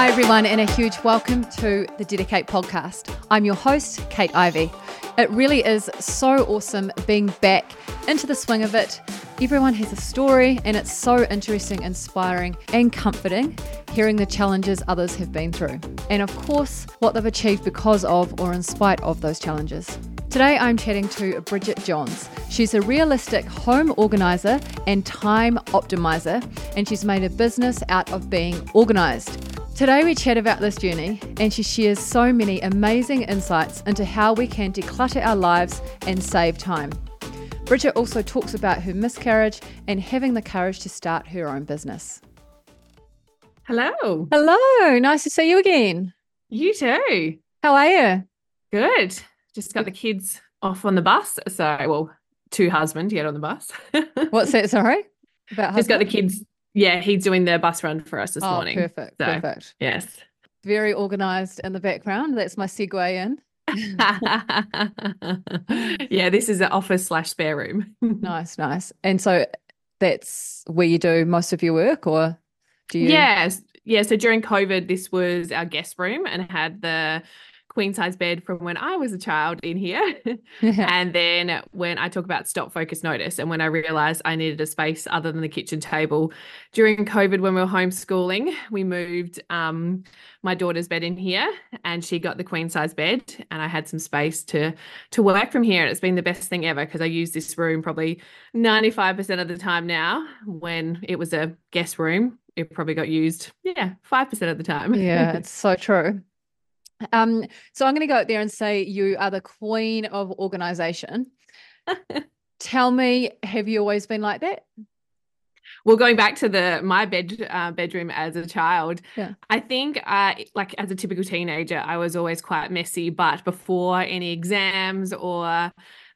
Hi, everyone, and a huge welcome to the DediKate podcast. I'm your host, Kate Ivey. It really is so awesome being back into the swing of it. Everyone has a story, and it's so interesting, inspiring, and comforting hearing the challenges others have been through. And of course, what they've achieved because of or in spite of those challenges. Today, I'm chatting to Bridget Johns. She's a realistic home organizer and time optimizer, and she's made a business out of being organized. Today, we chat about this journey, and she shares so many amazing insights into how we can declutter our lives and save time. Bridget also talks about her miscarriage and having the courage to start her own business. Hello. Hello. Nice to see you again. You too. How are you? Good. Just got the kids off on the bus. So, well, two husband to get on the bus. What's that? Sorry. About Just got the kids. Yeah, he's doing the bus run for us this oh, morning. Perfect. So, perfect. Yes. Very organized in the background. That's my segue in. yeah, this is an office slash spare room. nice, nice. And so that's where you do most of your work, or do you? Yes, yeah. So during COVID, this was our guest room and had the queen size bed from when I was a child in here. and then when I talk about stop focus notice and when I realized I needed a space other than the kitchen table during COVID when we were homeschooling, we moved um, my daughter's bed in here and she got the queen size bed and I had some space to to work from here. And it's been the best thing ever because I use this room probably 95% of the time now when it was a guest room. It probably got used, yeah, 5% of the time. yeah, it's so true. Um, so I'm going to go out there and say you are the queen of organization. Tell me, have you always been like that? Well, going back to the my bed uh, bedroom as a child, yeah. I think i like as a typical teenager, I was always quite messy. But before any exams or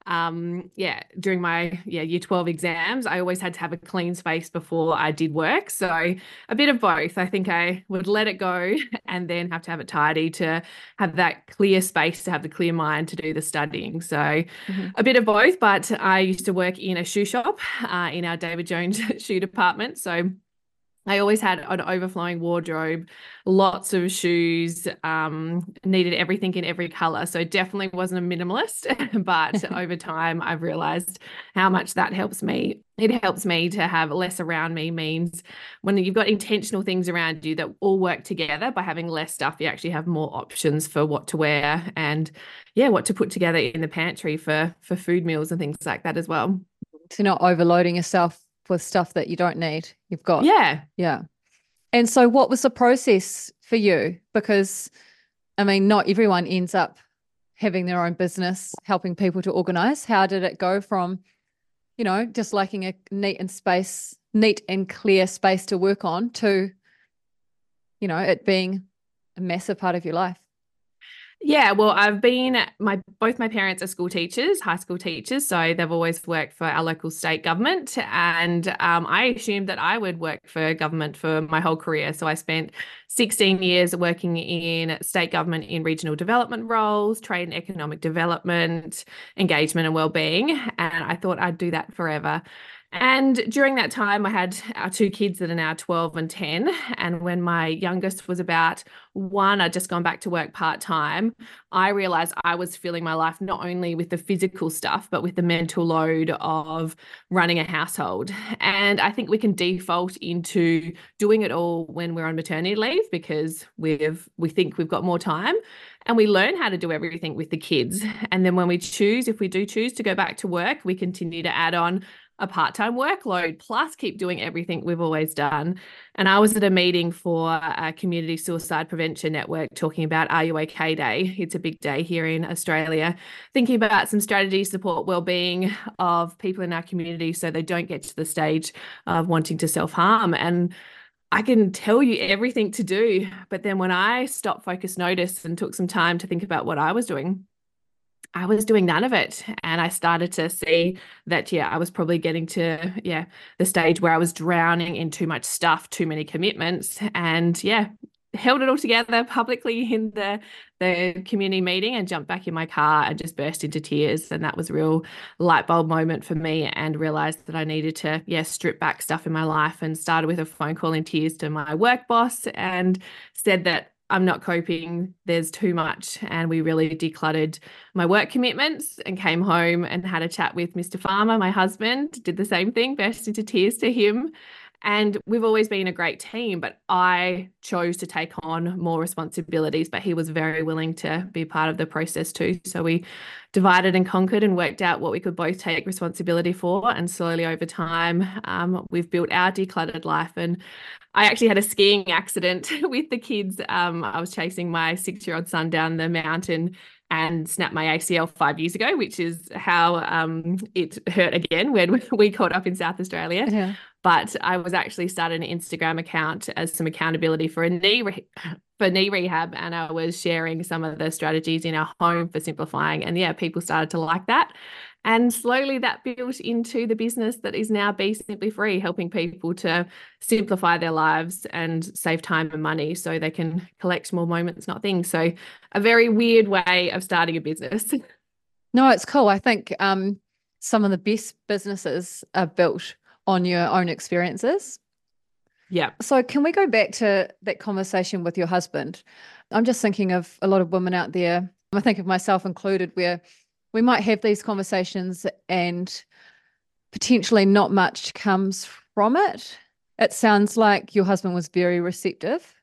um yeah during my yeah year 12 exams i always had to have a clean space before i did work. So a bit of both. I think i would let it go and then have to have it tidy to have that clear space to have the clear mind to do the studying. So mm-hmm. a bit of both but i used to work in a shoe shop uh, in our david jones shoe department. So I always had an overflowing wardrobe, lots of shoes, um, needed everything in every color. So definitely wasn't a minimalist, but over time I've realized how much that helps me. It helps me to have less around me means when you've got intentional things around you that all work together by having less stuff, you actually have more options for what to wear and yeah, what to put together in the pantry for for food meals and things like that as well. So not overloading yourself with stuff that you don't need. You've got yeah, yeah. And so, what was the process for you? Because, I mean, not everyone ends up having their own business, helping people to organize. How did it go from, you know, just liking a neat and space, neat and clear space to work on, to, you know, it being a massive part of your life? Yeah, well, I've been my both my parents are school teachers, high school teachers, so they've always worked for our local state government, and um, I assumed that I would work for government for my whole career. So I spent 16 years working in state government in regional development roles, trade and economic development, engagement and well-being, and I thought I'd do that forever. And during that time, I had our two kids that are now 12 and 10. And when my youngest was about one, I'd just gone back to work part time. I realized I was filling my life not only with the physical stuff, but with the mental load of running a household. And I think we can default into doing it all when we're on maternity leave because we've we think we've got more time and we learn how to do everything with the kids. And then when we choose, if we do choose to go back to work, we continue to add on a part time workload, plus keep doing everything we've always done. And I was at a meeting for a community suicide prevention network talking about OK Day. It's a big day here in Australia, thinking about some strategies support well-being of people in our community so they don't get to the stage of wanting to self-harm. And I can tell you everything to do. But then when I stopped, focus, notice, and took some time to think about what I was doing, I was doing none of it. And I started to see that, yeah, I was probably getting to, yeah, the stage where I was drowning in too much stuff, too many commitments. And yeah, held it all together publicly in the the community meeting and jumped back in my car and just burst into tears and that was a real light bulb moment for me and realized that I needed to yeah strip back stuff in my life and started with a phone call in tears to my work boss and said that I'm not coping. There's too much. And we really decluttered my work commitments and came home and had a chat with Mr. Farmer, my husband, did the same thing, burst into tears to him and we've always been a great team, but I chose to take on more responsibilities. But he was very willing to be part of the process too. So we divided and conquered and worked out what we could both take responsibility for. And slowly over time, um, we've built our decluttered life. And I actually had a skiing accident with the kids. Um, I was chasing my six year old son down the mountain and snapped my ACL five years ago, which is how um, it hurt again when we caught up in South Australia. Yeah but I was actually started an Instagram account as some accountability for a knee re- for knee rehab, and I was sharing some of the strategies in our home for simplifying. And yeah, people started to like that, and slowly that built into the business that is now Be Simply Free, helping people to simplify their lives and save time and money so they can collect more moments, not things. So a very weird way of starting a business. No, it's cool. I think um, some of the best businesses are built on your own experiences. Yeah. So, can we go back to that conversation with your husband? I'm just thinking of a lot of women out there, I think of myself included, where we might have these conversations and potentially not much comes from it. It sounds like your husband was very receptive,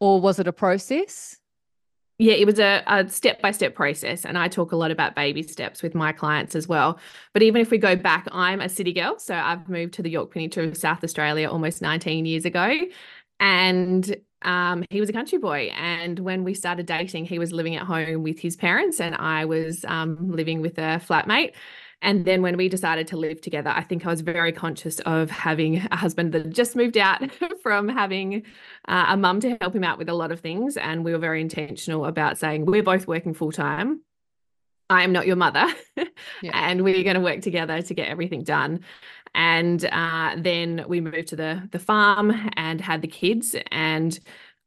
or was it a process? Yeah, it was a, a step-by-step process. And I talk a lot about baby steps with my clients as well. But even if we go back, I'm a city girl. So I've moved to the Yorke Peninsula of South Australia almost 19 years ago. And um, he was a country boy. And when we started dating, he was living at home with his parents, and I was um, living with a flatmate. And then when we decided to live together, I think I was very conscious of having a husband that just moved out from having uh, a mum to help him out with a lot of things. And we were very intentional about saying, we're both working full time. I am not your mother. yeah. And we're going to work together to get everything done. And uh, then we moved to the the farm and had the kids. And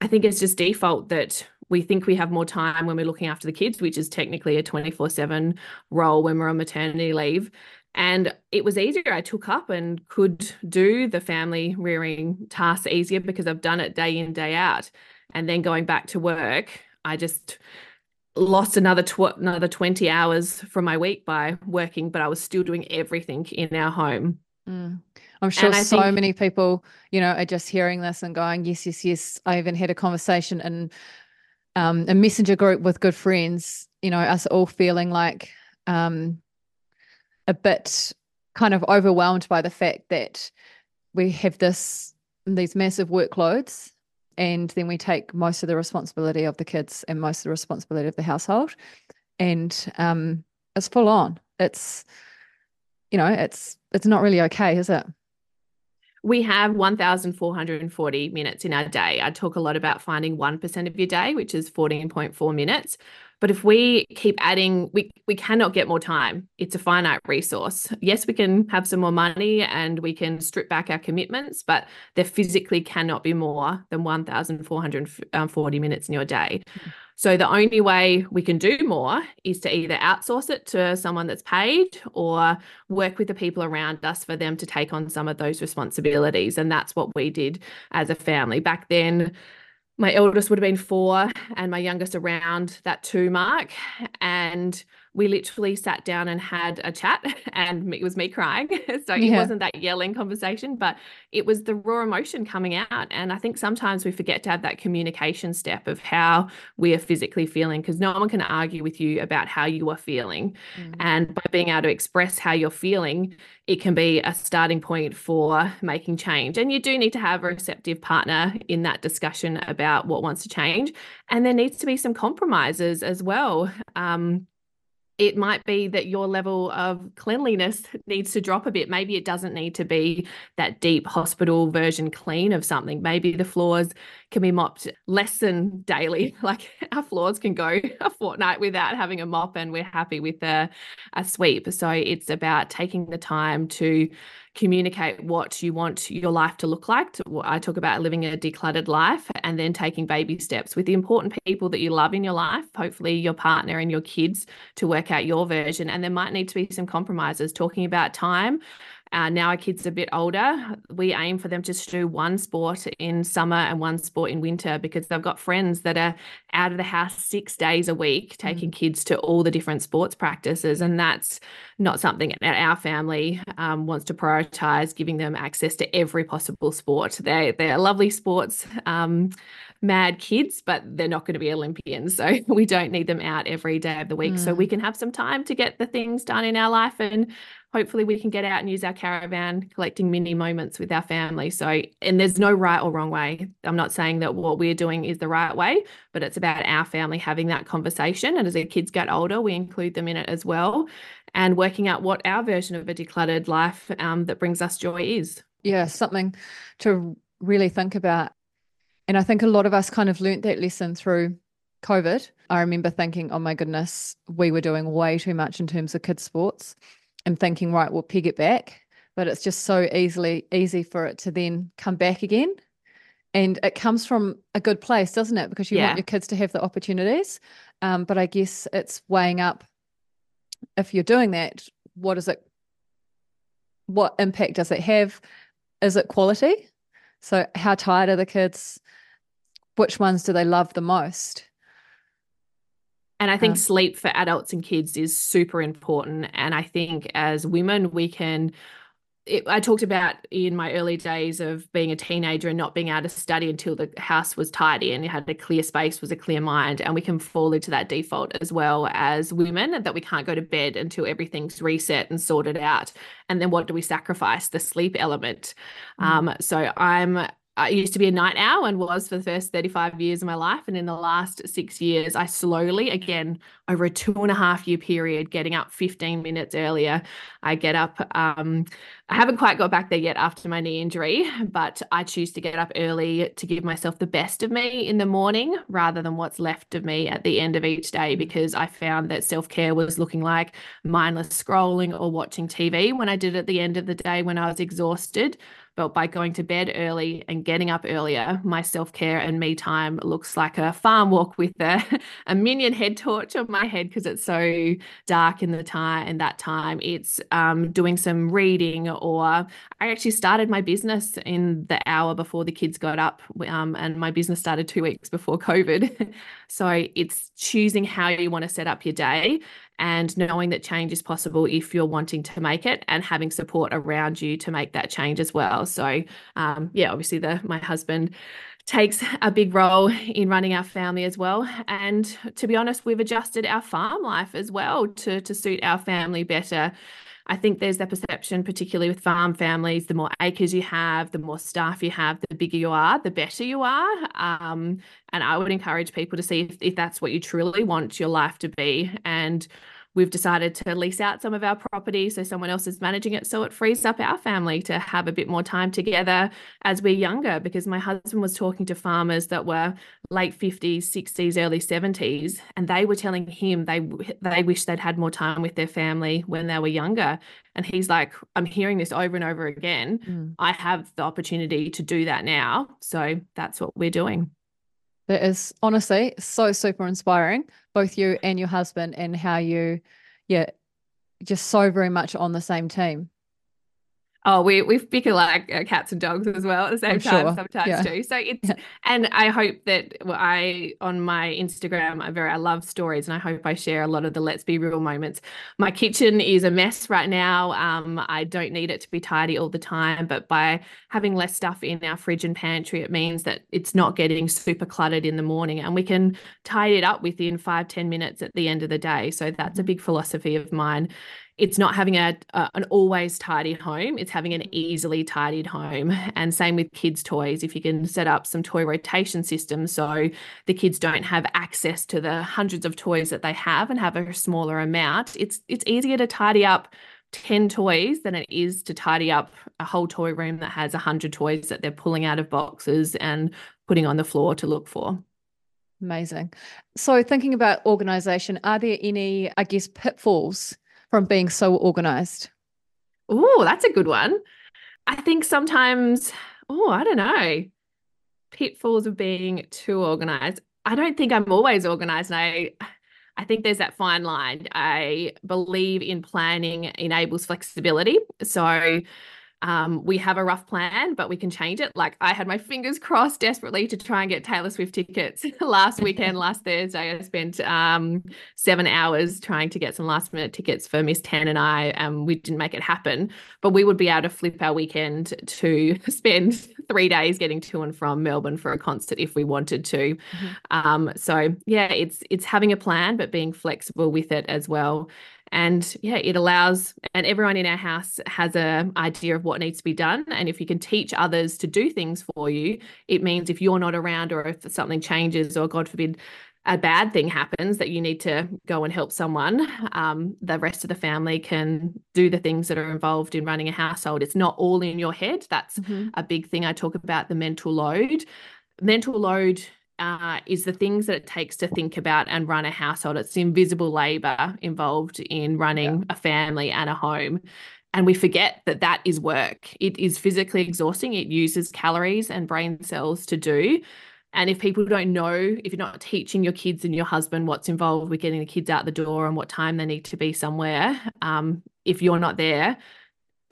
I think it's just default that we think we have more time when we're looking after the kids, which is technically a 24 7 role when we're on maternity leave. And it was easier. I took up and could do the family rearing tasks easier because I've done it day in, day out. And then going back to work, I just lost another tw- another 20 hours from my week by working, but I was still doing everything in our home. Mm. I'm sure so think, many people, you know, are just hearing this and going, yes, yes, yes. I even had a conversation in um, a messenger group with good friends, you know, us all feeling like um, a bit kind of overwhelmed by the fact that we have this these massive workloads and then we take most of the responsibility of the kids and most of the responsibility of the household. And um, it's full on. It's you know it's it's not really okay is it we have 1,440 minutes in our day. I talk a lot about finding 1% of your day, which is 14.4 minutes. But if we keep adding, we, we cannot get more time. It's a finite resource. Yes, we can have some more money and we can strip back our commitments, but there physically cannot be more than 1,440 minutes in your day. Mm-hmm. So the only way we can do more is to either outsource it to someone that's paid or work with the people around us for them to take on some of those responsibilities. And that's what we did as a family. Back then, my eldest would have been four and my youngest around that two mark. And we literally sat down and had a chat and it was me crying. So yeah. it wasn't that yelling conversation but it was the raw emotion coming out. And i think sometimes we forget to have that communication step of how we are physically feeling because no one can argue with you about how you are feeling. Mm. and by being able to express how you're feeling it can be a starting point for making change. And you do need to have a receptive partner in that discussion about what wants to change. And there needs to be some compromises as well. Um, it might be that your level of cleanliness needs to drop a bit. Maybe it doesn't need to be that deep hospital version clean of something. Maybe the floors can be mopped less than daily. Like our floors can go a fortnight without having a mop, and we're happy with a, a sweep. So it's about taking the time to communicate what you want your life to look like. I talk about living a decluttered life and then taking baby steps with the important people that you love in your life, hopefully your partner and your kids, to work out your version. And there might need to be some compromises, talking about time uh, now our kids are a bit older. We aim for them to do one sport in summer and one sport in winter because they've got friends that are out of the house six days a week, taking mm. kids to all the different sports practices. And that's not something that our family um, wants to prioritize, giving them access to every possible sport. They, they're lovely sports. Um, mad kids, but they're not going to be Olympians. So we don't need them out every day of the week. Mm. So we mm. can have some time to get the things done in our life and hopefully we can get out and use our caravan collecting mini moments with our family. So and there's no right or wrong way. I'm not saying that what we're doing is the right way but it's about our family having that conversation. And as our kids get older we include them in it as well and working out what our version of a decluttered life um, that brings us joy is. Yeah something to really think about. And i think a lot of us kind of learnt that lesson through covid. I remember thinking oh my goodness we were doing way too much in terms of kids sports and thinking, right, we'll peg it back. But it's just so easily easy for it to then come back again. And it comes from a good place, doesn't it? Because you yeah. want your kids to have the opportunities. Um, but I guess it's weighing up if you're doing that, what is it? What impact does it have? Is it quality? So, how tired are the kids? Which ones do they love the most? And I think um, sleep for adults and kids is super important. And I think as women, we can. It, I talked about in my early days of being a teenager and not being able to study until the house was tidy and you had a clear space, was a clear mind. And we can fall into that default as well as women that we can't go to bed until everything's reset and sorted out. And then what do we sacrifice? The sleep element. Mm-hmm. Um, so I'm I used to be a night owl and was for the first 35 years of my life. And in the last six years, I slowly, again, over a two and a half year period, getting up 15 minutes earlier. I get up, um, I haven't quite got back there yet after my knee injury, but I choose to get up early to give myself the best of me in the morning rather than what's left of me at the end of each day because I found that self care was looking like mindless scrolling or watching TV when I did at the end of the day when I was exhausted but by going to bed early and getting up earlier, my self care and me time looks like a farm walk with a, a minion head torch on my head because it's so dark in the time in that time. It's um, doing some reading, or I actually started my business in the hour before the kids got up, um, and my business started two weeks before COVID. so it's choosing how you want to set up your day and knowing that change is possible if you're wanting to make it and having support around you to make that change as well. So um, yeah obviously the my husband takes a big role in running our family as well. And to be honest we've adjusted our farm life as well to to suit our family better I think there's that perception, particularly with farm families, the more acres you have, the more staff you have, the bigger you are, the better you are. Um, and I would encourage people to see if, if that's what you truly want your life to be. And we've decided to lease out some of our property so someone else is managing it so it frees up our family to have a bit more time together as we're younger because my husband was talking to farmers that were late 50s 60s early 70s and they were telling him they they wish they'd had more time with their family when they were younger. And he's like i'm hearing this over and over again. Mm. i have the opportunity to do that now. So that's what we're doing that is honestly so super inspiring, both you and your husband, and how you, yeah, just so very much on the same team. Oh, we we bicker like uh, cats and dogs as well at the same I'm time sure. sometimes yeah. too. So it's yeah. and I hope that I on my Instagram I very I love stories and I hope I share a lot of the let's be real moments. My kitchen is a mess right now. Um, I don't need it to be tidy all the time, but by having less stuff in our fridge and pantry, it means that it's not getting super cluttered in the morning, and we can tidy it up within five ten minutes at the end of the day. So that's a mm-hmm. big philosophy of mine it's not having a, a, an always tidy home it's having an easily tidied home and same with kids toys if you can set up some toy rotation systems so the kids don't have access to the hundreds of toys that they have and have a smaller amount it's it's easier to tidy up 10 toys than it is to tidy up a whole toy room that has 100 toys that they're pulling out of boxes and putting on the floor to look for. Amazing. So, thinking about organization, are there any, I guess, pitfalls from being so organized? Oh, that's a good one. I think sometimes, oh, I don't know, pitfalls of being too organized. I don't think I'm always organized. And I, I think there's that fine line. I believe in planning enables flexibility. So um, we have a rough plan, but we can change it. Like I had my fingers crossed desperately to try and get Taylor Swift tickets last weekend, last Thursday. I spent um, seven hours trying to get some last minute tickets for Miss Ten and I, and we didn't make it happen. But we would be able to flip our weekend to spend three days getting to and from Melbourne for a concert if we wanted to. Mm-hmm. Um, so yeah, it's it's having a plan, but being flexible with it as well and yeah it allows and everyone in our house has a idea of what needs to be done. And if you can teach others to do things for you it means if you're not around or if something changes or god forbid a bad thing happens that you need to go and help someone. Um, the rest of the family can do the things that are involved in running a household. It's not all in your head. That's mm-hmm. a big thing i talk about the mental load. Mental load uh, is the things that it takes to think about and run a household. It's the invisible labor involved in running yeah. a family and a home. And we forget that that is work. It is physically exhausting. It uses calories and brain cells to do. And if people don't know, if you're not teaching your kids and your husband what's involved with getting the kids out the door and what time they need to be somewhere, um, if you're not there,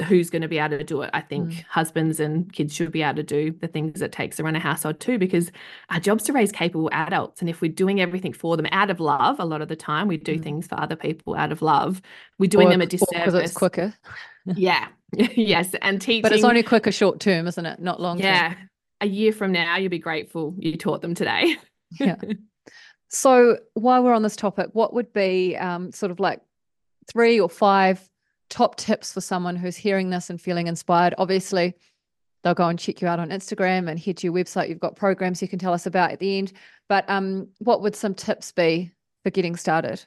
who's going to be able to do it. I think mm. husbands and kids should be able to do the things it takes to run a household too, because our job's to raise capable adults. And if we're doing everything for them out of love, a lot of the time we do mm. things for other people out of love, we're doing or, them a disservice. Because it's quicker. yeah. yes. And teaching. But it's only quicker short term, isn't it? Not long yeah. A year from now, you'll be grateful you taught them today. yeah. So while we're on this topic, what would be um, sort of like three or five top tips for someone who's hearing this and feeling inspired? Obviously, they'll go and check you out on Instagram and head to your website. You've got programs you can tell us about at the end. But um, what would some tips be for getting started?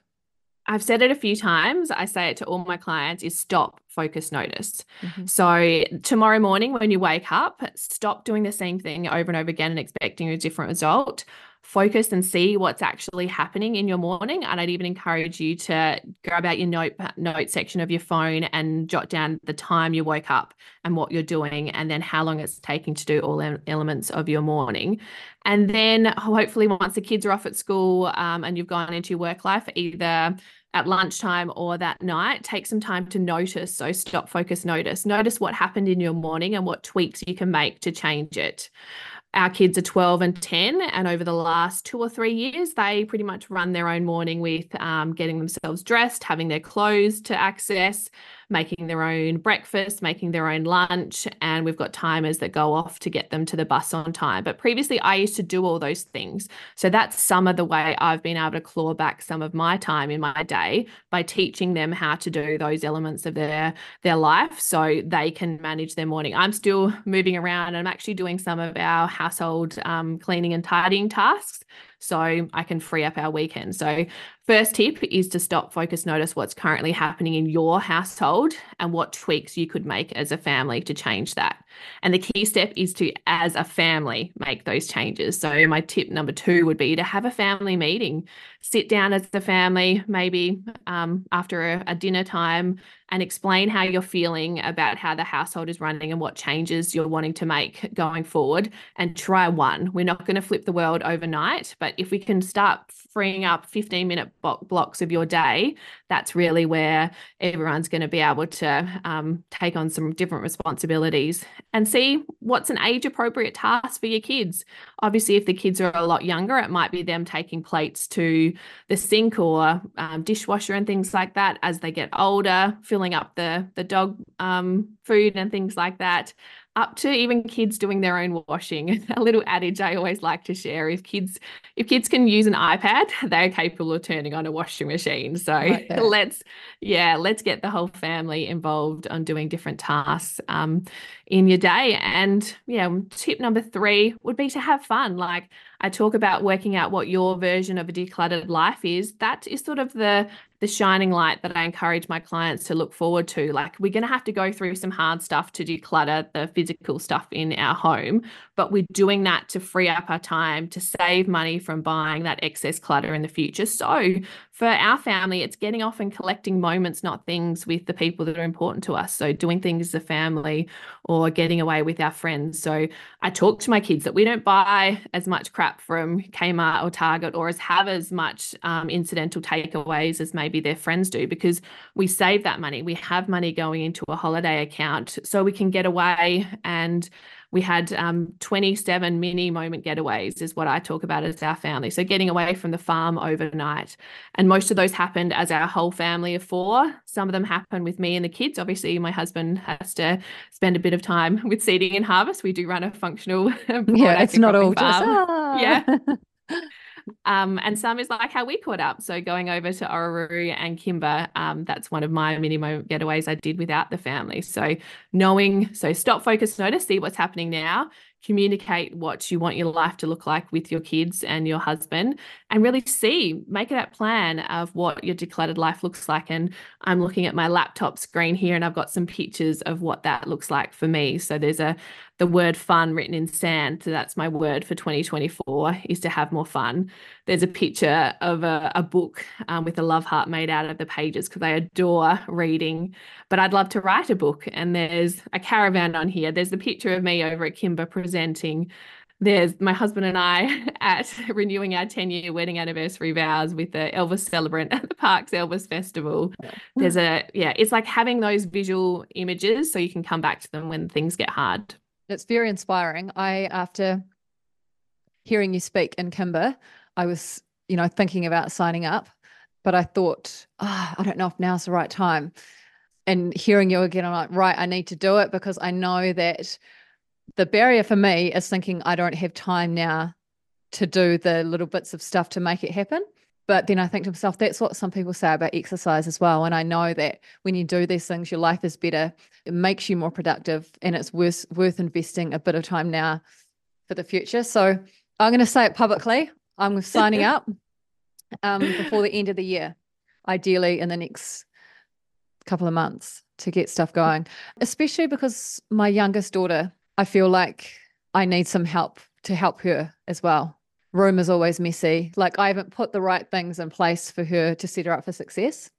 I've said it a few times. I say it to all my clients is stop, focus, notice. Mm-hmm. So tomorrow morning when you wake up, stop doing the same thing over and over again and expecting a different result focus and see what's actually happening in your morning. And I'd even encourage you to grab out your note note section of your phone and jot down the time you woke up and what you're doing, and then how long it's taking to do all elements of your morning. And then hopefully, once the kids are off at school um, and you've gone into your work life, either at lunchtime or that night, take some time to notice. So, stop, focus, notice. Notice what happened in your morning and what tweaks you can make to change it our kids are 12 and 10 and over the last two or three years they pretty much run their own morning with um, getting themselves dressed having their clothes to access making their own breakfast, making their own lunch, and we've got timers that go off to get them to the bus on time. But previously, I used to do all those things. So that's some of the way I've been able to claw back some of my time in my day by teaching them how to do those elements of their their life so they can manage their morning. I'm still moving around and I'm actually doing some of our household um, cleaning and tidying tasks so I can free up our weekend. So First tip is to stop, focus, notice what's currently happening in your household and what tweaks you could make as a family to change that. And the key step is to, as a family, make those changes. So, my tip number two would be to have a family meeting. Sit down as a family, maybe um, after a, a dinner time, and explain how you're feeling about how the household is running and what changes you're wanting to make going forward. And try one. We're not going to flip the world overnight, but if we can start freeing up 15 minute blocks of your day, that's really where everyone's going to be able to um, take on some different responsibilities and see what's an age appropriate task for your kids. Obviously, if the kids are a lot younger, it might be them taking plates to the sink or um, dishwasher and things like that. As they get older, filling up the the dog um, food and things like that up to even kids doing their own washing. A little adage I always like to share: if kids if kids can use an iPad, they're capable of turning on a washing machine. So like let's yeah, let's get the whole family involved on doing different tasks um, in your day. And yeah, tip number three would be to have fun. Like I talk about working out what your version of a decluttered life is. That is sort of the the shining light that I encourage my clients to look forward to. Like, we're going to have to go through some hard stuff to declutter the physical stuff in our home, but we're doing that to free up our time to save money from buying that excess clutter in the future. So, for our family, it's getting off and collecting moments, not things, with the people that are important to us. So, doing things as a family or getting away with our friends. So, I talk to my kids that we don't buy as much crap from Kmart or Target or as have as much um, incidental takeaways as maybe their friends do because we save that money. We have money going into a holiday account so we can get away and we had um, 27 mini moment getaways is what i talk about as our family. So getting away from the farm overnight. And most of those happened as our whole family of four. Some of them happen with me and the kids. Obviously my husband has to spend a bit of time with seeding and harvest. We do run a functional yeah it's not all just, ah. yeah Um, and some is like how we caught up. So going over to Orroroo and Kimba, um, that's one of my minimum getaways I did without the family. So knowing, so stop, focus, notice, see what's happening now, communicate what you want your life to look like with your kids and your husband and really see make that plan of what your decluttered life looks like. And i'm looking at my laptop screen here and i've got some pictures of what that looks like for me. So there's a the word fun written in sand. So that's my word for 2024 is to have more fun. There's a picture of a, a book um, with a love heart made out of the pages because i adore reading. But i'd love to write a book and there's a caravan on here. There's the picture of me over at Kimba presenting there's my husband and I at renewing our 10 year wedding anniversary vows with the Elvis celebrant at the Parkes Elvis Festival. There's a, yeah, it's like having those visual images so you can come back to them when things get hard. It's very inspiring. I, after hearing you speak in Kimba, I was, you know, thinking about signing up, but I thought, oh, I don't know if now's the right time. And hearing you again, I'm like, right, I need to do it because I know that the barrier for me is thinking I don't have time now to do the little bits of stuff to make it happen. But then I think to myself, that's what some people say about exercise as well. And I know that when you do these things, your life is better. It makes you more productive and it's worth worth investing a bit of time now for the future. So I'm going to say it publicly. I'm signing up um, before the end of the year, ideally in the next couple of months to get stuff going, especially because my youngest daughter I feel like I need some help to help her as well. Room is always messy. Like I haven't put the right things in place for her to set her up for success.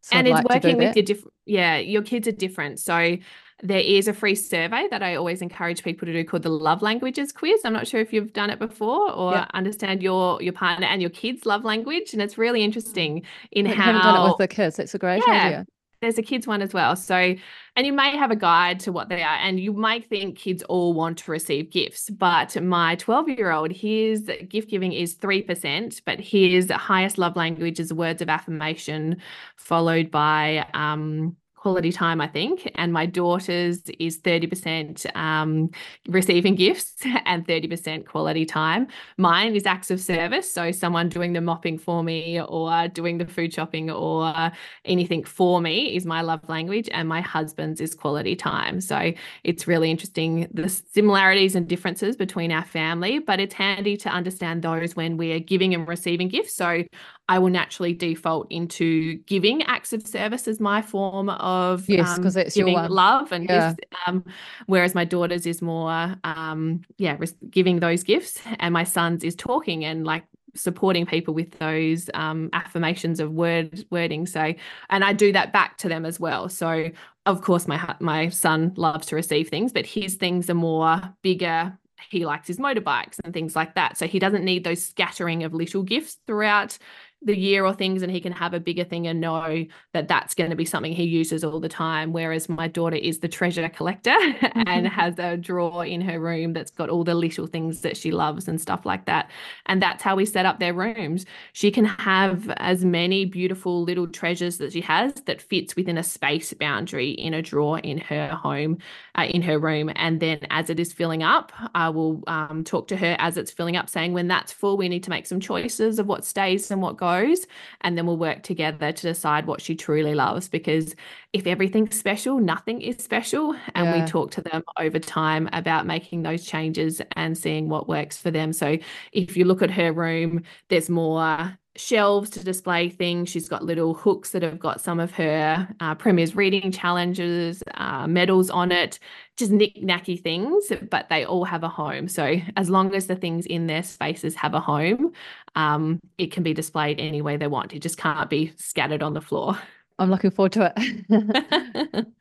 So and I'd it's like working with your different, yeah, your kids are different. So there is a free survey that I always encourage people to do called the love languages quiz. I'm not sure if you've done it before or yep. understand your your partner and your kids' love language. And it's really interesting in I how haven't done it with the kids. It's a great yeah, idea there's a kids one as well. So, and you may have a guide to what they are, and you might think kids all want to receive gifts. But my 12 year old, his gift giving is 3%, but his highest love language is words of affirmation, followed by um, quality time, I think. And my daughter's is 30% um, receiving gifts and 30% quality time. Mine is acts of service. So someone doing the mopping for me or doing the food shopping or anything for me is my love language. And my husband's is quality time. So it's really interesting the similarities and differences between our family, but it's handy to understand those when we are giving and receiving gifts. So I will naturally default into giving acts of service as my form of yes, because um, it's giving your love and yeah. gifts. Um, whereas my daughter's is more, um, yeah, giving those gifts, and my son's is talking and like supporting people with those um, affirmations of word wording. So, and I do that back to them as well. So, of course, my my son loves to receive things, but his things are more bigger he likes his motorbikes and things like that. So he doesn't need those scattering of little gifts throughout the year or things and he can have a bigger thing and know that that's going to be something he uses all the time. Whereas my daughter is the treasure collector mm-hmm. and has a drawer in her room that's got all the little things that she loves and stuff like that. And that's how we set up their rooms. She can have as many beautiful little treasures that she has that fits within a space boundary in a drawer in her home uh, in her room. And then as it is filling up i will um, talk to her as it's filling up saying when that's full we need to make some choices of what stays and what goes goes and then we'll work together to decide what she truly loves because if everything's special nothing is special and yeah. we talk to them over time about making those changes and seeing what works for them so if you look at her room there's more shelves to display things. She's got little hooks that have got some of her uh, Premier's reading challenges, uh, medals on it, just knick-knacky things, but they all have a home. So as long as the things in their spaces have a home, um, it can be displayed any way they want. It just can't be scattered on the floor. I'm looking forward to it.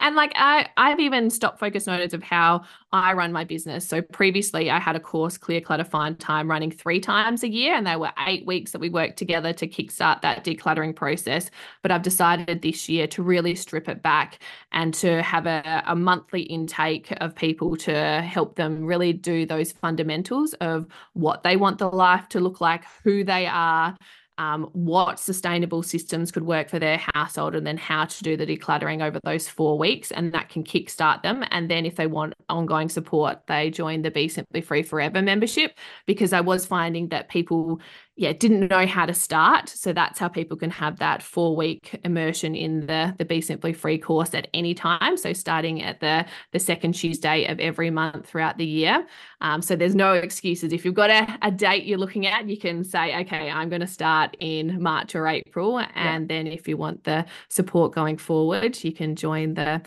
And like I, I've even stopped focus notice of how I run my business. So previously I had a course, Clear Clutter Find Time, running three times a year, and they were eight weeks that we worked together to kickstart that decluttering process. But I've decided this year to really strip it back and to have a, a monthly intake of people to help them really do those fundamentals of what they want the life to look like, who they are um, what sustainable systems could work for their household and then how to do the decluttering over those four weeks and that can kickstart them. And then if they want ongoing support they join the be simply free forever membership because i was finding that people yeah didn't know how to start. So that's how people can have that four week immersion in the the be simply free course at any time. So starting at the the second tuesday of every month throughout the year. Um, so there's no excuses. If you've got a, a date you're looking at you can say okay i'm going to start in march or april. And yeah. then if you want the support going forward you can join the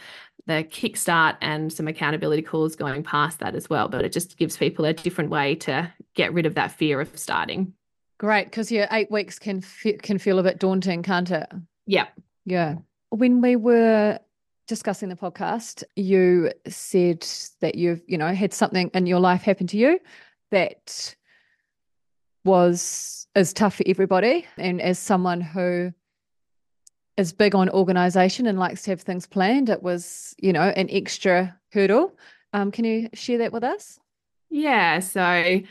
the kickstart and some accountability calls going past that as well. But it just gives people a different way to get rid of that fear of starting Great, because yeah, eight weeks can can feel a bit daunting, can't it? Yeah, yeah. When we were discussing the podcast, you said that you've you know had something in your life happen to you that was is tough for everybody, and as someone who is big on organization and likes to have things planned, it was you know an extra hurdle. Um, can you share that with us? Yeah, so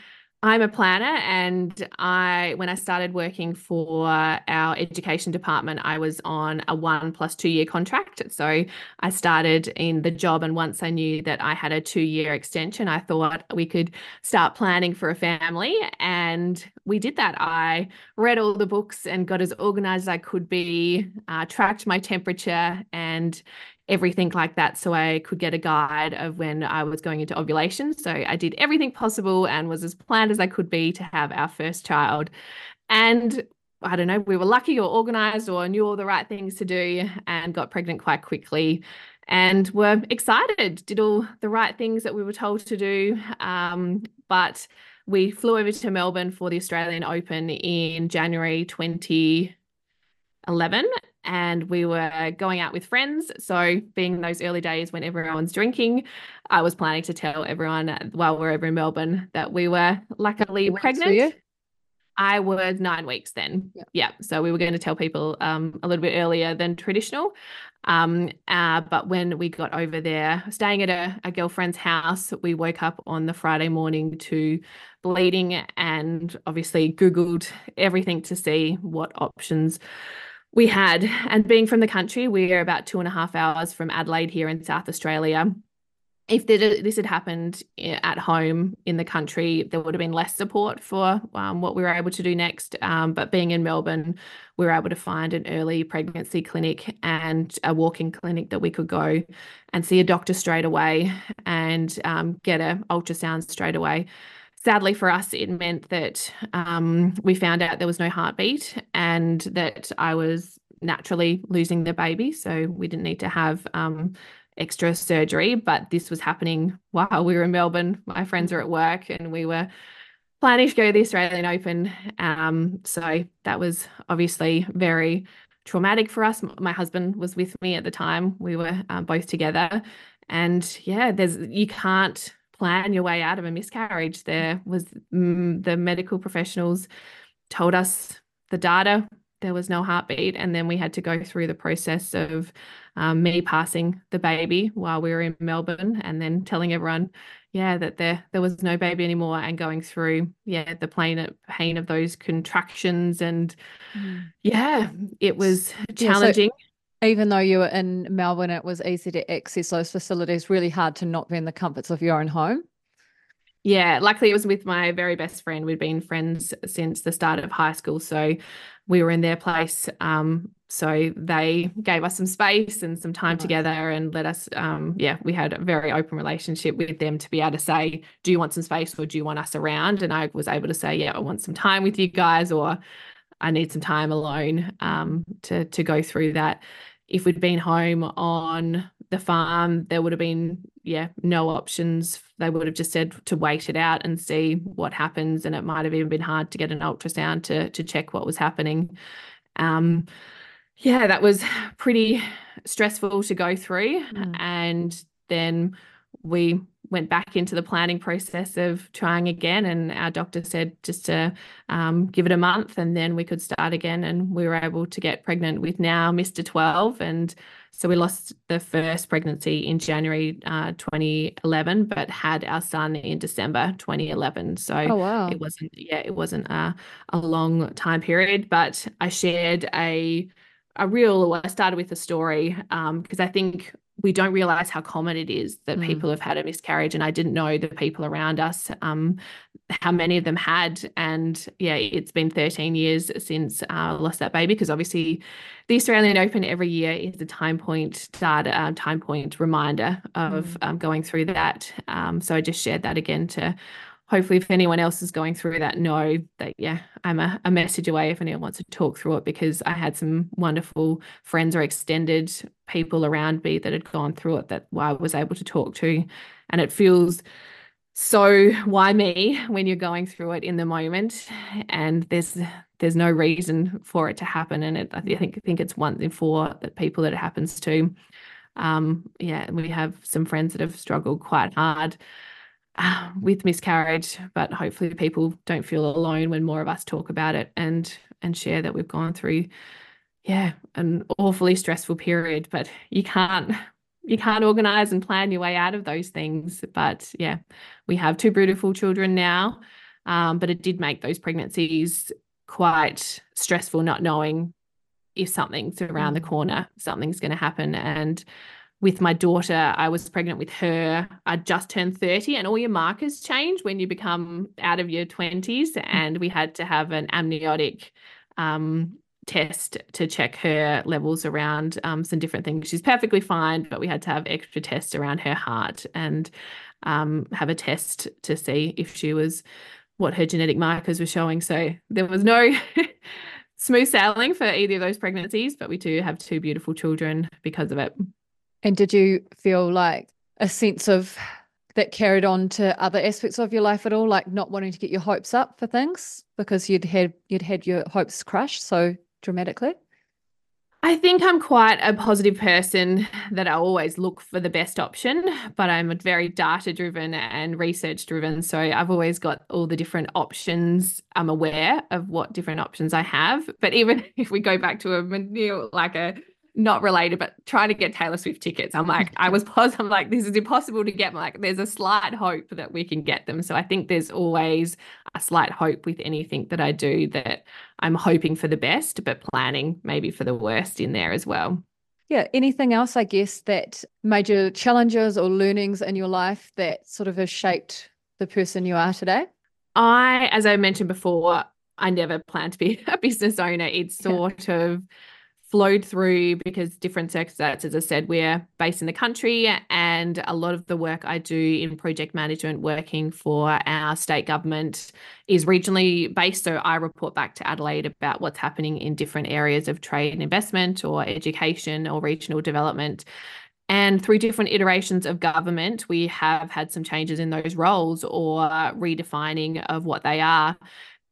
I'm a planner, and I, when I started working for our education department, I was on a one plus two year contract. So I started in the job, and once I knew that I had a two year extension, I thought we could start planning for a family, and we did that. I read all the books and got as organized as I could be, uh, tracked my temperature, and everything like that so I could get a guide of when I was going into ovulation. So I did everything possible and was as planned as I could be to have our first child. And I don't know, we were lucky or organized or knew all the right things to do and got pregnant quite quickly and were excited, did all the right things that we were told to do. Um, but we flew over to Melbourne for the Australian Open in January 2011 and we were going out with friends. So, being those early days when everyone's drinking, I was planning to tell everyone while we're over in Melbourne that we were luckily pregnant. I was nine weeks then. Yeah. yeah. So we were going to tell people um, a little bit earlier than traditional. Um, uh, but when we got over there, staying at a, a, girlfriend's house, we woke up on the Friday morning to bleeding and obviously Googled everything to see what options we had. And being from the country, we are about two and a half hours from Adelaide here in South Australia. If this had happened at home in the country, there would have been less support for um, what we were able to do next. Um, but being in Melbourne, we were able to find an early pregnancy clinic and a walk-in clinic that we could go and see a doctor straight away and um, get an ultrasound straight away sadly for us, it meant that um, we found out there was no heartbeat and that I was naturally losing the baby. So we didn't need to have um, extra surgery. But this was happening while we were in Melbourne. My friends were at work and we were planning to go to the Australian Open. Um, so that was obviously very traumatic for us. My husband was with me at the time. We were uh, both together. And yeah, there's you can't plan your way out of a miscarriage. There was mm, the medical professionals told us the data, there was no heartbeat. And then we had to go through the process of um, me passing the baby while we were in Melbourne and then telling everyone, yeah, that there there was no baby anymore and going through, yeah, the pain, pain of those contractions. And mm. yeah, it was challenging. Yeah, so- even though you were in Melbourne, it was easy to access those facilities, really hard to not be in the comforts of your own home. Yeah, luckily it was with my very best friend. We'd been friends since the start of high school. So we were in their place. Um, so they gave us some space and some time together and let us, um, yeah, we had a very open relationship with them to be able to say, do you want some space or do you want us around? And I was able to say, yeah, I want some time with you guys or I need some time alone um, to to go through that. If we'd been home on the farm, there would have been yeah no options. They would have just said to wait it out and see what happens, and it might have even been hard to get an ultrasound to to check what was happening. Um, yeah, that was pretty stressful to go through, mm. and then we went back into the planning process of trying again and our doctor said just to um, give it a month and then we could start again and we were able to get pregnant with now mr 12 and so we lost the first pregnancy in january uh, 2011 but had our son in december 2011 so oh, wow. it wasn't yeah it wasn't a, a long time period but i shared a a real i started with a story because um, i think we don't realize how common it is that mm. people have had a miscarriage and i didn't know the people around us um, how many of them had and yeah it's been 13 years since i uh, lost that baby because obviously the australian open every year is a time point data uh, time point reminder of mm. um, going through that um, so i just shared that again to hopefully if anyone else is going through that know that yeah i'm a, a, message away if anyone wants to talk through it because i had some wonderful friends or extended people around me that had gone through it that i was able to talk to. And it feels so why me when you're going through it in the moment and there's there's no reason for it to happen. And it, i think I think it's one in four that people that it happens to. Um yeah we have some friends that have struggled quite hard uh, with miscarriage, but hopefully people don't feel alone when more of us talk about it and and share that we've gone through, yeah, an awfully stressful period. But you can't you can't organize and plan your way out of those things. But yeah, we have two beautiful children now, um, but it did make those pregnancies quite stressful, not knowing if something's around the mm. corner, something's going to happen, and with my daughter, I was pregnant with her. I just turned 30, and all your markers change when you become out of your 20s. Mm. And we had to have an amniotic um, test to check her levels around um, some different things. She's perfectly fine, but we had to have extra tests around her heart and um, have a test to see if she was what her genetic markers were showing. So there was no. smooth sailing for either of those pregnancies, but we do have two beautiful children because of it. And did you feel like a sense of that carried on to other aspects of your life at all, like not wanting to get your hopes up for things because you'd had you'd had your hopes crushed so dramatically? I think I'm quite a positive person that I always look for the best option, but I'm very data driven and research driven. So I've always got all the different options. I'm aware of what different options I have. But even if we go back to a like a not related, but trying to get Taylor Swift tickets. I'm like, I was positive. I'm like, this is impossible to get. I'm like, there's a slight hope that we can get them. So I think there's always a slight hope with anything that I do that I'm hoping for the best, but planning maybe for the worst in there as well. Yeah. Anything else, I guess, that major challenges or learnings in your life that sort of has shaped the person you are today? I, as I mentioned before, I never planned to be a business owner. It's sort yeah. of flowed through because different circumstances. As I said, we're based in the country, and a lot of the work I do in project management, working for our state government, is regionally based. So I report back to Adelaide about what's happening in different areas of trade and investment, or education, or regional development. And through different iterations of government, we have had some changes in those roles or redefining of what they are.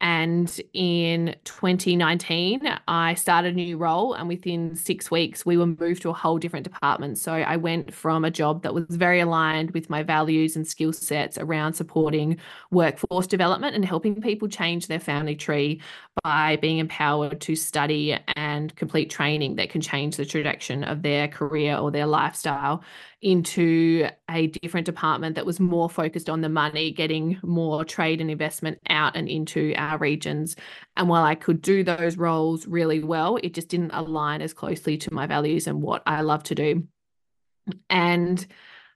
And in 2019, I started a new role, and within six weeks, we were moved to a whole different department. So I went from a job that was very aligned with my values and skill sets around supporting workforce development and helping people change their family tree by being empowered to study and complete training that can change the trajectory of their career or their lifestyle into a different department that was more focused on the money, getting more trade and investment out and into our regions. And while I could do those roles really well, it just didn't align as closely to my values and what I love to do. And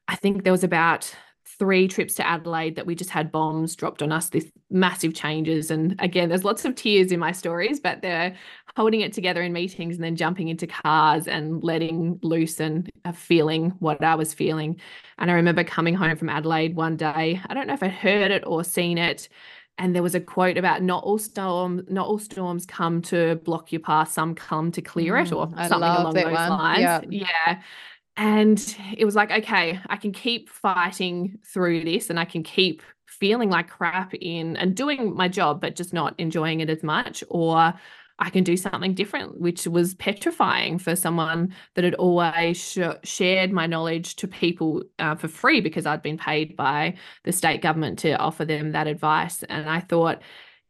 I think there was about three trips to Adelaide that we just had bombs dropped on us, this massive changes. And again, there's lots of tears in my stories, but they're holding it together in meetings and then jumping into cars and letting loose and feeling what I was feeling. And I remember coming home from Adelaide one day. I don't know if I heard it or seen it. and there was a quote about not all storms not all storms come to block your path some come to clear it or Mm, I something along those one. lines Yeah. yeah and it was like okay i can keep fighting through this and i can keep feeling like crap in and doing my job but just not enjoying it as much or I can do something different, which was petrifying for someone that had always sh- shared my knowledge to people uh, for free because I'd been paid by the state government to offer them that advice. And I thought,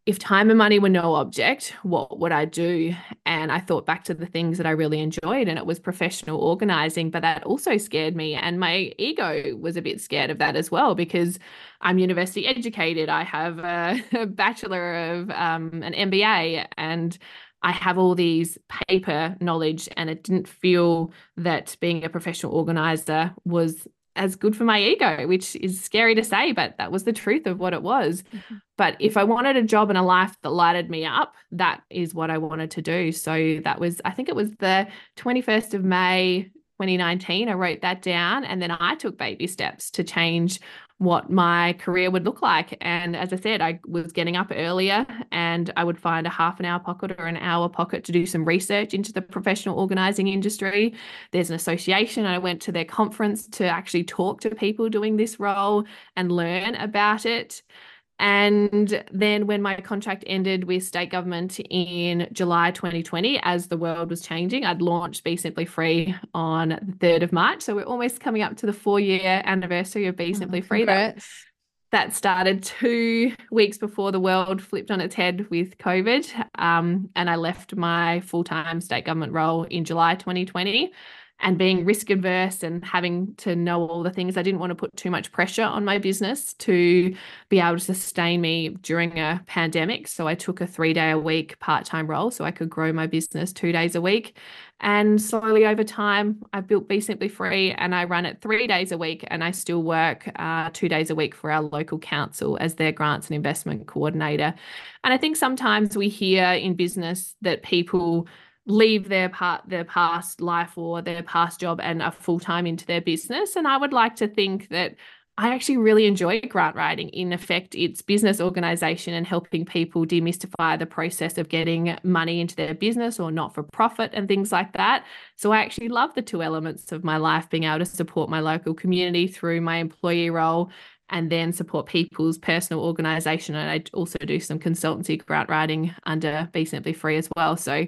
if time and money were no object, what would I do? And I thought back to the things that I really enjoyed, and it was professional organizing, but that also scared me. And my ego was a bit scared of that as well because I'm university educated. I have a, a Bachelor of um, an MBA, and I have all these paper knowledge, and it didn't feel that being a professional organizer was as good for my ego, which is scary to say, but that was the truth of what it was. Mm-hmm. But if I wanted a job and a life that lighted me up, that is what I wanted to do. So that was, I think it was the 21st of May 2019. I wrote that down and then I took baby steps to change what my career would look like. And as I said, I was getting up earlier and I would find a half an hour pocket or an hour pocket to do some research into the professional organizing industry. There's an association. I went to their conference to actually talk to people doing this role and learn about it. And then when my contract ended with state government in July 2020, as the world was changing, I'd launched Be Simply Free on the 3rd of March. So we're almost coming up to the four year anniversary of Be Simply Free. That, that started two weeks before the world flipped on its head with COVID. Um, and I left my full time state government role in July 2020 and being risk adverse and having to know all the things, I didn't want to put too much pressure on my business to be able to sustain me during a pandemic. So I took a three day a week part time role so I could grow my business two days a week. And slowly over time, I built Be Simply Free and I run it three days a week. And I still work uh, two days a week for our local council as their grants and investment coordinator. And I think sometimes we hear in business that people leave their part their past life or their past job and are full-time into their business and i would like to think that I actually really enjoy grant writing. In effect, it's business organization and helping people demystify the process of getting money into their business or not for profit and things like that. So I actually love the two elements of my life being able to support my local community through my employee role and then support people's personal organization. And I also do some consultancy grant writing under Be Simply Free as well. So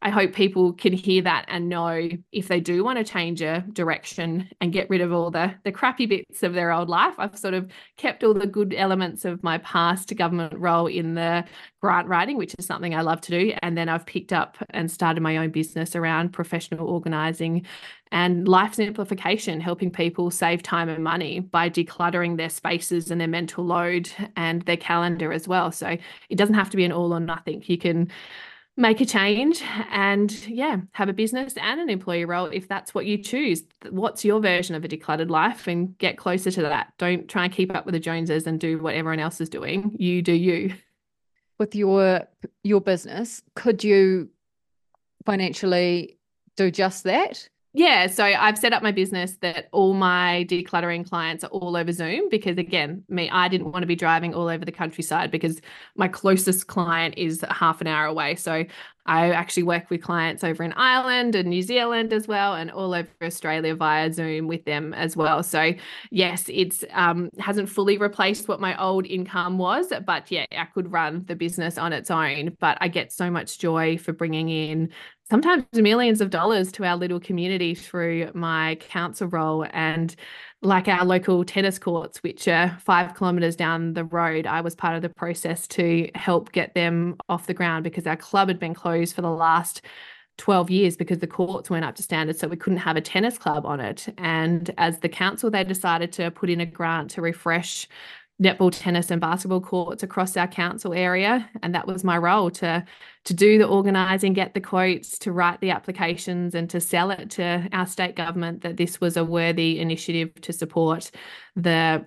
I hope people can hear that and know if they do want to change a direction and get rid of all the the crappy bits of their old life. I've sort of kept all the good elements of my past government role in the grant writing, which is something I love to do. And then I've picked up and started my own business around professional organizing and life simplification, helping people save time and money by decluttering their spaces and their mental load and their calendar as well. So it doesn't have to be an all or nothing. You can make a change and yeah have a business and an employee role if that's what you choose. What's your version of a decluttered life and get closer to that? Don't try and keep up with the joneses and do what everyone else is doing. You do you. With your your business, could you financially do just that? Yeah, so I've set up my business that all my decluttering clients are all over Zoom because again, me I didn't want to be driving all over the countryside because my closest client is half an hour away. So I actually work with clients over in Ireland and New Zealand as well and all over Australia via Zoom with them as well. So yes, it's um hasn't fully replaced what my old income was, but yeah, I could run the business on its own, but I get so much joy for bringing in sometimes millions of dollars to our little community through my council role and like our local tennis courts which are five kilometers down the road i was part of the process to help get them off the ground because our club had been closed for the last 12 years because the courts weren't up to standard so we couldn't have a tennis club on it. And as the council they decided to put in a grant to refresh netball, tennis, and basketball courts across our council area. And that was my role to to do the organising, get the quotes, to write the applications, and to sell it to our state government that this was a worthy initiative to support the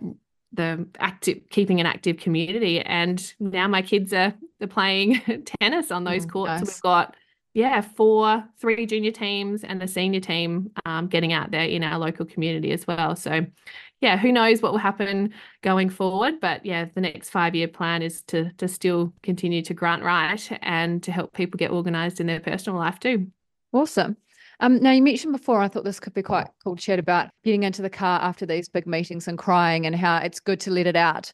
the active keeping an active community. And now my kids are, are playing tennis on those Mm, courts. Nice. we've got yeah, four, three junior teams and a senior team um, getting out there in our local community as well. So, yeah, who knows what will happen going forward? But yeah, the next five year plan is to to still continue to grant write and to help people get organised in their personal life too. Awesome. Um, now you mentioned before, I thought this could be quite cool to chat about getting into the car after these big meetings and crying and how it's good to let it out.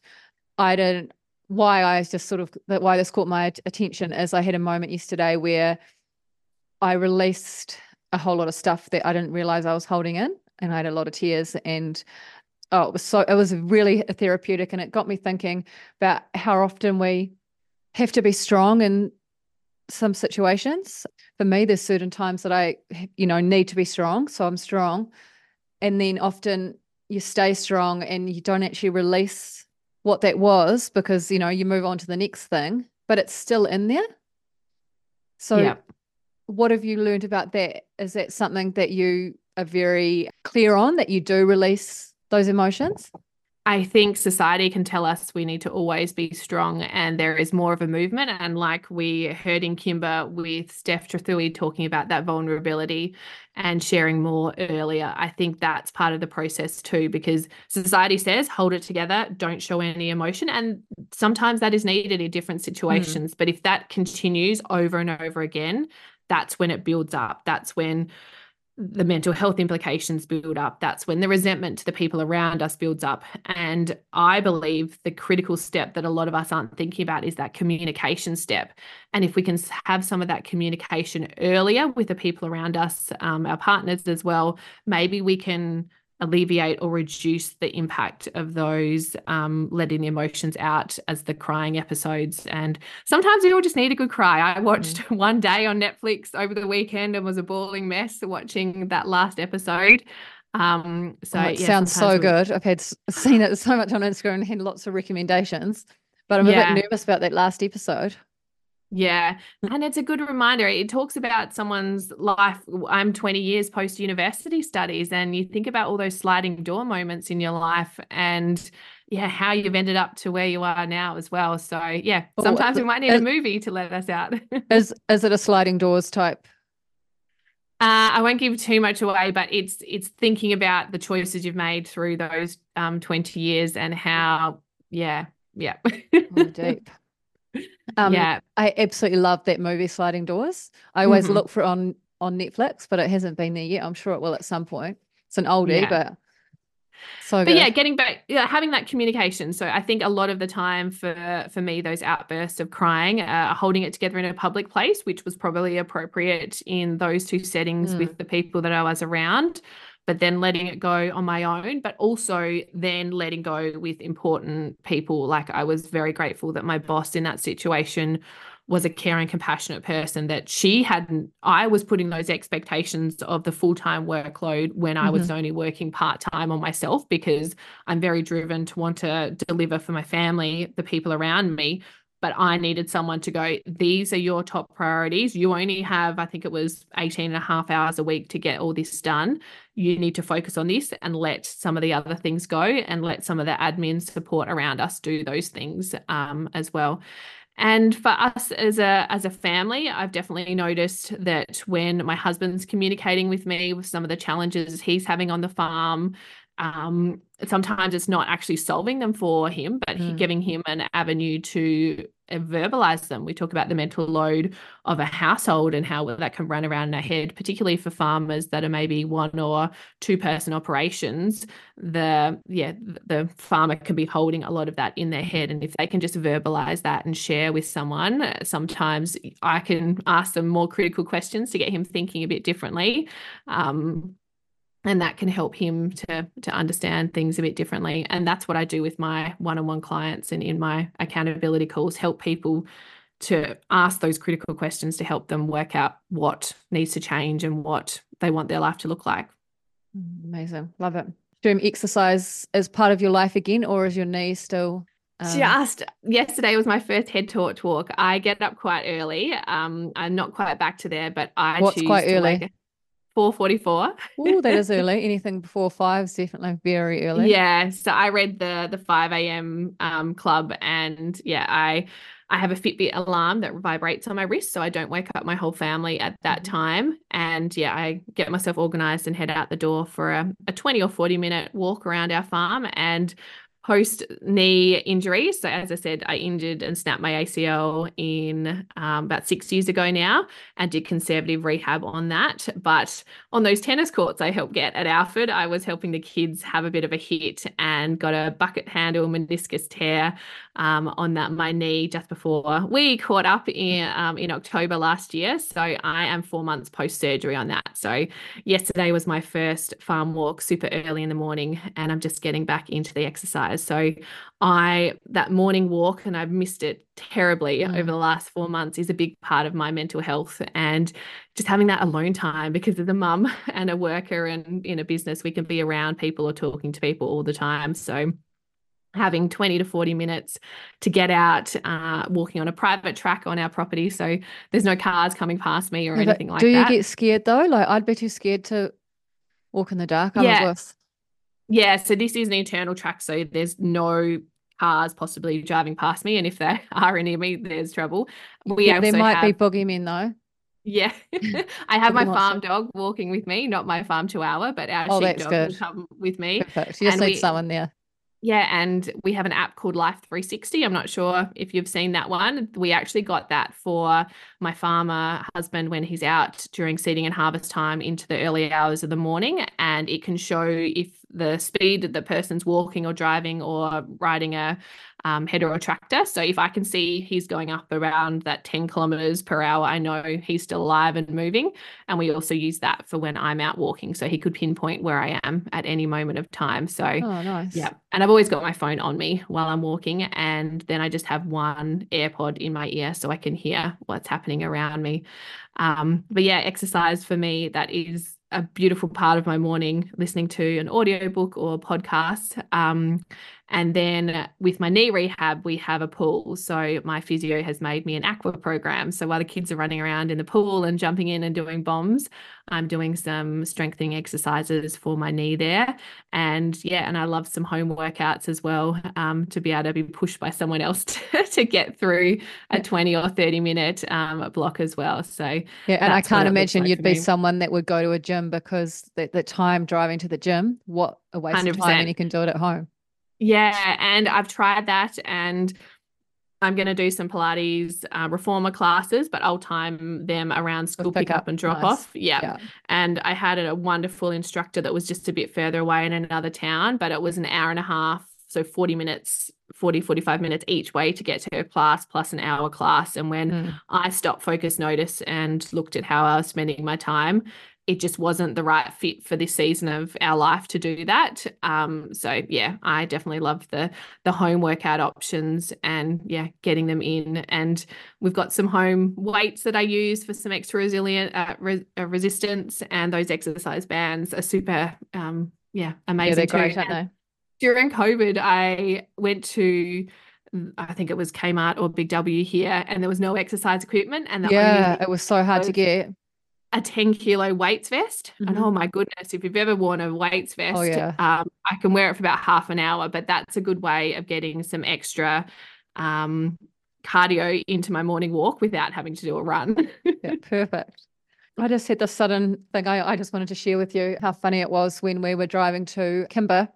I didn't. Why I just sort of why this caught my attention is I had a moment yesterday where I released a whole lot of stuff that I didn't realize I was holding in, and I had a lot of tears. And oh, it was so it was really therapeutic, and it got me thinking about how often we have to be strong in some situations. For me, there's certain times that I, you know, need to be strong, so I'm strong, and then often you stay strong and you don't actually release what that was because you know you move on to the next thing, but it's still in there. So yeah what have you learned about that? Is that something that you are very clear on that you do release those emotions? I think society can tell us we need to always be strong and there is more of a movement. And like we heard in Kimba with Steph Trethewey talking about that vulnerability and sharing more earlier, I think that's part of the process too, because society says hold it together, don't show any emotion. And sometimes that is needed in different mm. situations. Mm. But if that continues over and over again, that's when it builds up. That's when the mental health implications build up. That's when the resentment to the people around us builds up. And I believe the critical step that a lot of us aren't thinking about is that communication step. And if we can have some of that communication earlier with the people around us, um, our partners as well, maybe we can alleviate or reduce the impact of those um, letting the emotions out as the crying episodes. And sometimes we all just need a good cry. I watched mm. one day on Netflix over the weekend and was a bawling mess watching that last episode. Um, so oh, it yeah, sounds so we... good. I've had seen it so much on Instagram and had lots of recommendations, but I'm yeah. a bit nervous about that last episode. Yeah. And it's a good reminder. It talks about someone's life. I'm 20 years post university studies, and you think about all those sliding door moments in your life and yeah, how you've ended up to where you are now as well. So yeah, sometimes we might need a movie to let us out. is is it a sliding doors type? Uh, I won't give too much away, but it's it's thinking about the choices you've made through those um, 20 years and how yeah, yeah. oh, deep. Um, yeah, I absolutely love that movie, Sliding Doors. I always mm-hmm. look for it on on Netflix, but it hasn't been there yet. I'm sure it will at some point. It's an oldie, yeah. but so but yeah getting back yeah, having that communication so i think a lot of the time for for me those outbursts of crying uh, holding it together in a public place which was probably appropriate in those two settings mm. with the people that i was around but then letting it go on my own, but also then letting go with important people. Like I was very grateful that my boss in that situation was a caring, compassionate person that she hadn't, I was putting those expectations of the full time workload when mm-hmm. I was mm-hmm. only working part time on myself because I'm very driven to want to deliver for my family, the people around me but I needed someone to go, these are your top priorities. You only have, I think it was 18 and a half hours a week to get all this done. You need to focus on this and let some of the other things go and let some of the admin support around us do those things um, as well. And for us as a as a family, I've definitely noticed that when my husband's communicating with me with some of the challenges he's having on the farm, um, sometimes it's not actually solving them for him, but mm. giving him an avenue to verbalize them. We talk about the mental load of a household and how that can run around in our head, particularly for farmers that are maybe one or two person operations. The yeah, the farmer can be holding a lot of that in their head, and if they can just verbalize that and share with someone, sometimes I can ask them more critical questions to get him thinking a bit differently. Um, and that can help him to to understand things a bit differently and that's what i do with my one-on-one clients and in my accountability calls help people to ask those critical questions to help them work out what needs to change and what they want their life to look like amazing love it doing exercise as part of your life again or is your knee still um... Just yesterday was my first head torch walk. I get up quite early. Um, I'm not quite back to there, but I What's quite early? Wake... 4:44. oh, that is early. Anything before five is definitely very early. Yeah. So I read the the 5 a.m. Um, club, and yeah, I I have a Fitbit alarm that vibrates on my wrist so I don't wake up my whole family at that mm-hmm. time. And yeah, I get myself organized and head out the door for a, a 20 or 40 minute walk around our farm. And post knee injury. So, as I said, I injured and snapped my ACL in um, about six years ago now and did conservative rehab on that. But on those tennis courts I helped get at Alfred, I was helping the kids have a bit of a hit and got a bucket handle meniscus tear um, on that my knee just before we caught up in um, in October last year. So I am four months post surgery on that. So yesterday was my first farm walk, super early in the morning, and I'm just getting back into the exercise. So I that morning walk and I've missed it terribly mm. over the last 4 months is a big part of my mental health and just having that alone time because as a mum and a worker and in a business we can be around people or talking to people all the time. So having 20 to 40 minutes to get out uh, walking on a private track on our property so there's no cars coming past me or yeah, anything like that. Do you get scared though? Like I'd be too scared to walk in the dark. I yeah. Yeah, so this is an internal track, so there's no cars possibly driving past me, and if there are near me, there's trouble. We yeah, there might have, be boogeymen though. Yeah, I have my farm dog walking with me, not my farm chihuahua, but our oh, sheep dog good. will come with me. Perfect. You just and need we, someone there. Yeah, and we have an app called Life 360. I'm not sure if you've seen that one. We actually got that for my farmer husband when he's out during seeding and harvest time into the early hours of the morning. And it can show if the speed that the person's walking or driving or riding a um, header or tractor. So if I can see he's going up around that 10 kilometers per hour, I know he's still alive and moving. And we also use that for when I'm out walking. So he could pinpoint where I am at any moment of time. So, oh, nice. Yeah. And I've always got my phone on me while I'm walking. And then I just have one AirPod in my ear so I can hear what's happening around me. Um, but yeah, exercise for me, that is a beautiful part of my morning listening to an audiobook or podcast. Um, and then with my knee rehab, we have a pool. So my physio has made me an aqua program. So while the kids are running around in the pool and jumping in and doing bombs, I'm doing some strengthening exercises for my knee there. And yeah, and I love some home workouts as well um, to be able to be pushed by someone else to, to get through a 20 or 30 minute um, block as well. So yeah, and I can't imagine like you'd be someone that would go to a gym because the, the time driving to the gym, what a waste 100%. of time, and you can do it at home. Yeah, and I've tried that and I'm going to do some Pilates uh, reformer classes, but I'll time them around school pick, up, and drop nice. off. Yeah. yeah. And I had a wonderful instructor that was just a bit further away in another town, but it was an hour and a half. So 40 minutes, 40, 45 minutes each way to get to her class plus an hour class. And when mm. I stopped focus notice and looked at how I was spending my time, it just wasn't the right fit for this season of our life to do that. Um, so yeah, I definitely love the the home workout options and yeah, getting them in. And we've got some home weights that I use for some extra resilient uh, re- uh, resistance, and those exercise bands are super um, yeah amazing. Yeah, they're great, aren't they? During COVID, I went to I think it was Kmart or Big W here, and there was no exercise equipment. And yeah, it was so hard to get a 10 kilo weights vest. Mm-hmm. And oh my goodness, if you've ever worn a weights oh, vest, oh, yeah. um, I can wear it for about half an hour, but that's a good way of getting some extra um, cardio into my morning walk without having to do a run. yeah, perfect. I just had the sudden thing I, I just wanted to share with you how funny it was when we were driving to Kimba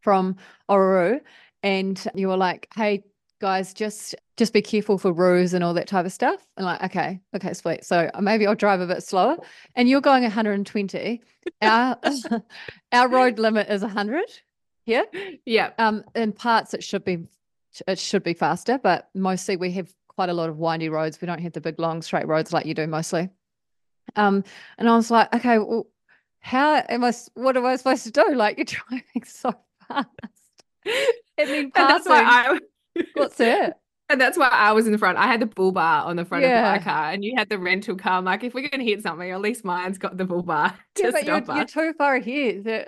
from Orroroo and you were like, hey, guys, just just be careful for roos and all that type of stuff. And like, okay, okay, sweet. So maybe I'll drive a bit slower. And you're going 120. our our road limit is 100 here. Yeah. Um, in parts it should be it should be faster, but mostly we have quite a lot of windy roads. We don't have the big long straight roads like you do mostly. Um, and I was like, okay, well, how am I? What am I supposed to do? Like you're driving so fast. and then passing. And that's why I What's it? And that's why I was in the front. I had the bull bar on the front yeah. of my car, and you had the rental car. I'm like, if we're going to hit something, at least mine's got the bull bar to yeah, but stop you're, us. You're too far ahead.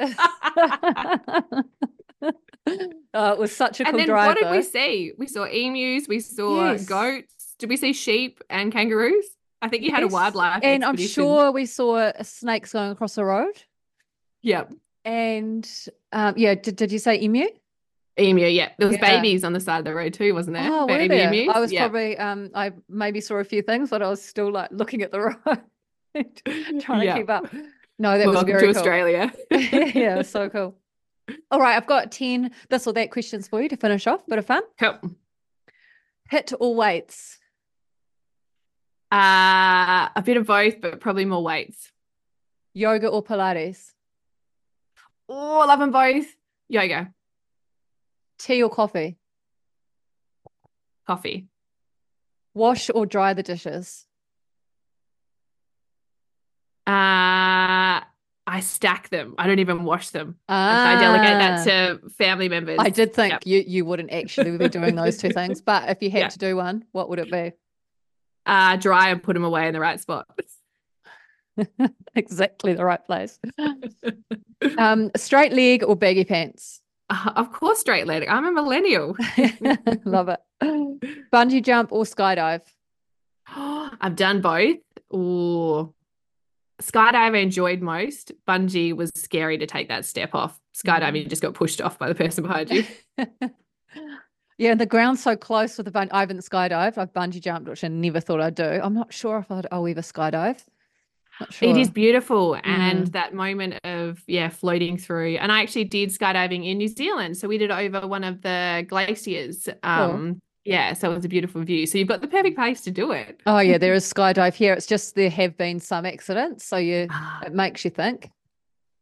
oh, it was such a and cool and then drive. What did we see? We saw emus, we saw yes. goats. Did we see sheep and kangaroos? I think you had yes. a wildlife. And expedition. I'm sure we saw snakes going across the road. Yep. And um, yeah, did, did you say emu? Emu, yeah. There was Yeah. babies on the side of the road too, wasn't there? Oh, Baby there? emus? I was yeah. probably um I maybe saw a few things, but I was still like looking at the road, trying to keep up. No, that was Welcome very to cool. Australia. yeah, so cool. All right, I've got 10 this or that questions for you to finish off. Bit of fun. Cool. HIIT or weights? Uh, a bit of both, but probably more weights. Yoga or Pilates? Oh, I love them both. Yoga, Tea or coffee? coffee, Wash or dry the dishes? uh, I stack them. I don't even wash them. I delegate that to family members. Ah. I did think Yep. you you wouldn't actually be doing those two things, but if you had Yeah. to do one, what would it be? uh, dry and put them away in the right spot. Exactly the right place. Um, straight leg or baggy pants? Uh, of course, straight leg. I'm a millennial. Love it. Bungee jump or skydive? I've done both. Ooh. Skydive I enjoyed most. Bungee was scary to take that step off. Skydiving, you just got pushed off by the person behind you. yeah, and the ground's so close with the bungee. I haven't skydived. I've bungee jumped, which I never thought I'd do. I'm not sure if I'd, I'll ever skydive. Sure. It is beautiful. Mm. And that moment of, yeah, floating through. And I actually did skydiving in New Zealand. So we did it over one of the glaciers. Um, yeah, so it was a beautiful view. So you've got the perfect place to do it. Oh yeah, there is skydive here. It's just there have been some accidents, so you Ah, it makes you think.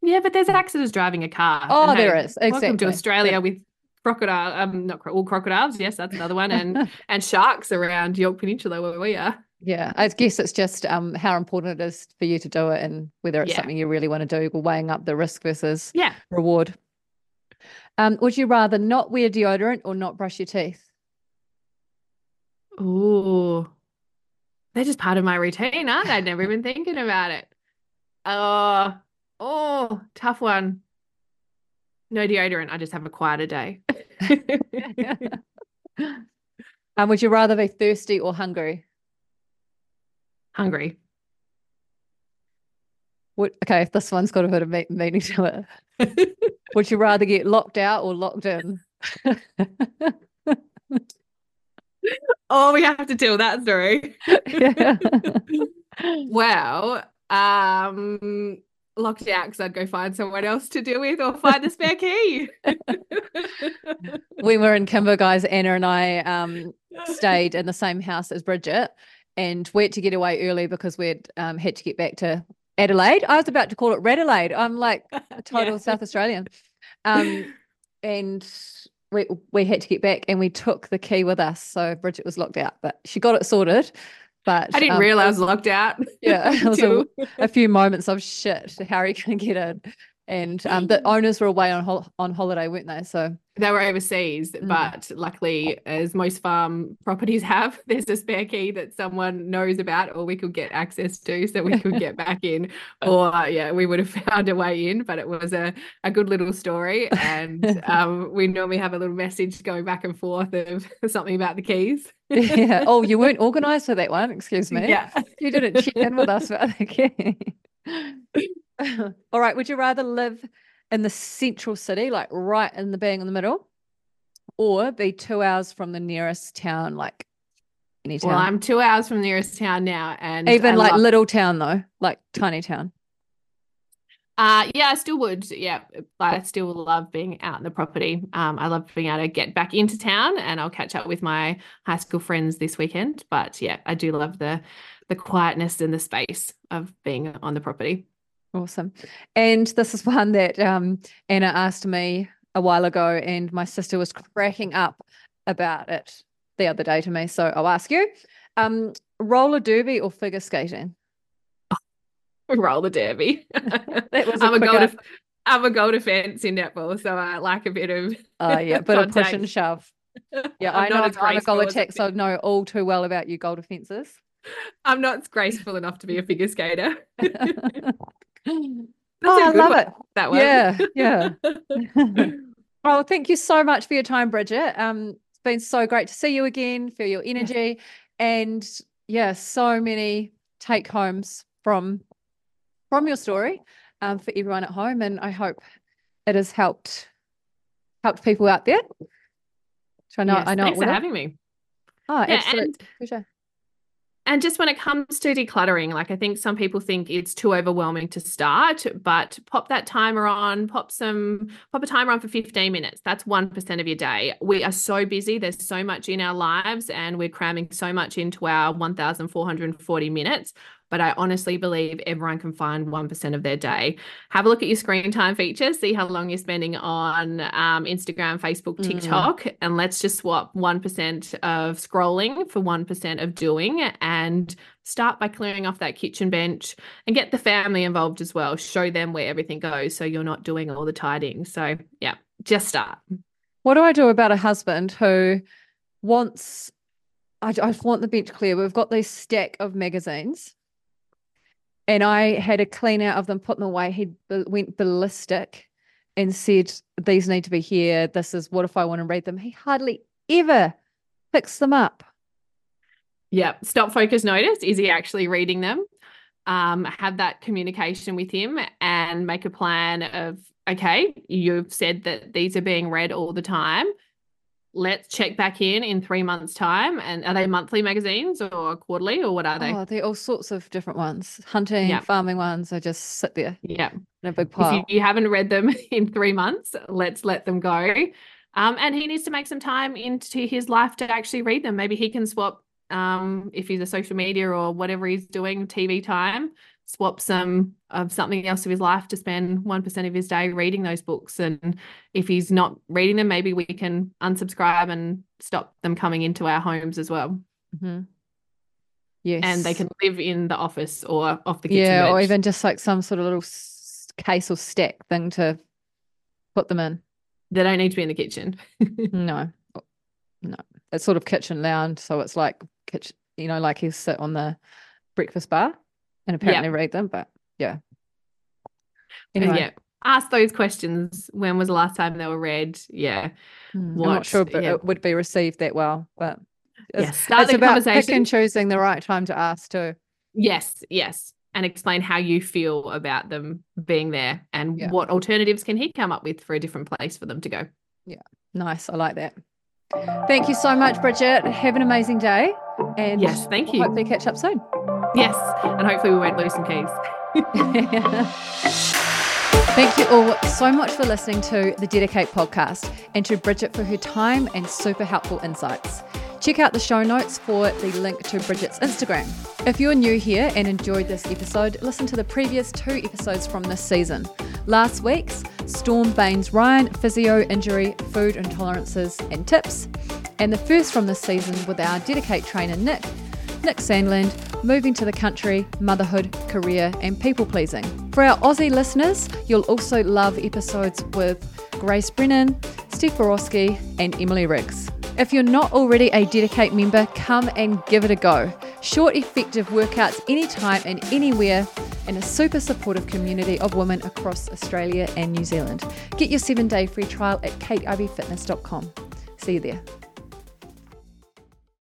Yeah, but there's accidents driving a car. Oh, there hey, is Welcome to Australia with crocodile, um, not cro- all crocodiles. Yes, that's another one, and and sharks around Yorke Peninsula where we are. Yeah, I guess it's just um how important it is for you to do it and whether it's Yeah. something you really want to do, weighing up the risk versus Yeah. reward. Um, would you rather not wear deodorant or not brush your teeth? Oh, they're just part of my routine, aren't they? I'd never even thinking about it. Oh, oh, tough one. No deodorant. I just have a quieter day. um, would you rather be thirsty or hungry? Hungry. Would, okay, if this one's got a bit of me- meaning to it. Would you rather get locked out or locked in? Oh, we have to tell that story. Yeah. Well, um, locked out because I'd go find someone else to deal with or find the spare key. when we were in Kimba, guys, Anna and I um, stayed in the same house as Bridget, and we had to get away early because we'd um, had to get back to Adelaide. I was about to call it Radelaide. I'm like a total Yeah. South Australian. Um, and we we had to get back, and we took the key with us. So Bridget was locked out, but she got it sorted. But I didn't um, realize I was- locked out. Yeah, it was a- a few moments of shit. How are you going to get in? And um, the owners were away on hol- on holiday, weren't they? So they were overseas, Mm. but luckily, as most farm properties have, there's a spare key that someone knows about, or we could get access to, so we could get back in. Or yeah, we would have found a way in. But it was a, a good little story, and um, we normally have a little message going back and forth of something about the keys. yeah. Oh, you weren't organised for that one. Excuse me. Yeah. You didn't check in with us about the key. All right. Would you rather live in the central city, like right in the bang in the middle, or be two hours from the nearest town, like any town? Well, I'm two hours from the nearest town now, and Even I like love- little town though, like tiny town. Uh, yeah, I still would. Yeah, I still love being out in the property. Um, I love being able to get back into town, and I'll catch up with my high school friends this weekend. But yeah, I do love the the quietness and the space of being on the property. Awesome. And this is one that um, Anna asked me a while ago, and my sister was cracking up about it the other day to me. So I'll ask you um, roller derby or figure skating? Roll the derby. That was a I'm a quick goal. Def- I'm a goal defense in netball, so I like a bit of. Uh, yeah, bit of push and shove. Yeah, I'm I know not I'm, a goal a attack, so I know all too well about you goal defences. I'm not graceful enough to be a figure skater. oh, I love one, it. That one. Yeah, yeah. Oh, thank you so much for your time, Bridget. Um, it's been so great to see you again, feel your energy, and yeah, so many take homes from from your story um, for everyone at home. And I hope it has helped helped people out there. So I know, Yes, I know. thanks for having me. Oh, Yeah, absolute and pleasure. And just when it comes to decluttering, like I think some people think it's too overwhelming to start, but pop that timer on, pop some, pop a timer on for 15 minutes. That's 1% of your day. We are so busy. There's so much in our lives and we're cramming so much into our 1,440 minutes. But I honestly believe everyone can find 1% of their day. Have a look at your screen time feature, see how long you're spending on um, Instagram, Facebook, Mm. TikTok, and let's just swap 1% of scrolling for 1% of doing and start by clearing off that kitchen bench and get the family involved as well. Show them where everything goes so you're not doing all the tidying. So, yeah, just start. What do I do about a husband who wants? I, I want the bench clear. We've got this stack of magazines, and I had a clean out of them, put them away. He went ballistic and said, "These need to be here. This is what if I want to read them." He hardly ever picks them up. Yeah, stop, focus, notice. Is he actually reading them? Um, have that communication with him and make a plan of, okay, you've said that these are being read all the time. Let's check back in in three months' time. And are they monthly magazines or quarterly or what are they? Oh, they're all sorts of different ones. Hunting, Yeah. farming ones. I just sit there yeah. in a big If pile. you, you haven't read them in three months, let's let them go. Um, and he needs to make some time into his life to actually read them. Maybe he can swap, um, if he's a social media or whatever he's doing, TV time, swap some of something else of his life to spend 1% of his day reading those books. And if he's not reading them, maybe we can unsubscribe and stop them coming into our homes as well. Mhm. Yes. And they can live in the office or off the kitchen yeah, or even just like some sort of little case or stack thing to put them in. They don't need to be in the kitchen. No, no, it's sort of kitchen lounge, so it's like kitchen. You know, like you sit on the breakfast bar and apparently read them. But yeah. Anyway, Yeah. Ask those questions. When was the last time they were read? Yeah. hmm, I'm not sure but yeah. it would be received that well. But it's, Yes. Start it's the about pick conversation. and choosing the right time to ask too. Yes. Yes. And explain how you feel about them being there and Yeah. what alternatives can he come up with for a different place for them to go. Yeah. Nice, I like that. Thank you so much, Bridget. Have an amazing day, and Yes. Thank you. hopefully catch up soon. Yes. And hopefully we won't lose some keys. Thank you all so much for listening to the DediKate podcast and to Bridget for her time and super helpful insights. Check out the show notes for the link to Bridget's Instagram. If you're new here and enjoyed this episode, listen to the previous two episodes from this season. Last week's Storm Baines Ryan, physio, injury, food intolerances, and tips. And the first from this season with our DediKate trainer, Nick, Nick Sandland, moving to the country, motherhood, career, and people pleasing. For our Aussie listeners, you'll also love episodes with Grace Brennan, Steve Borowski, and Emily Riggs. If you're not already a DediKate member, come and give it a go. Short, effective workouts anytime and anywhere, and a super supportive community of women across Australia and New Zealand. Get your seven day free trial at kateiveyfitness.com. See you there.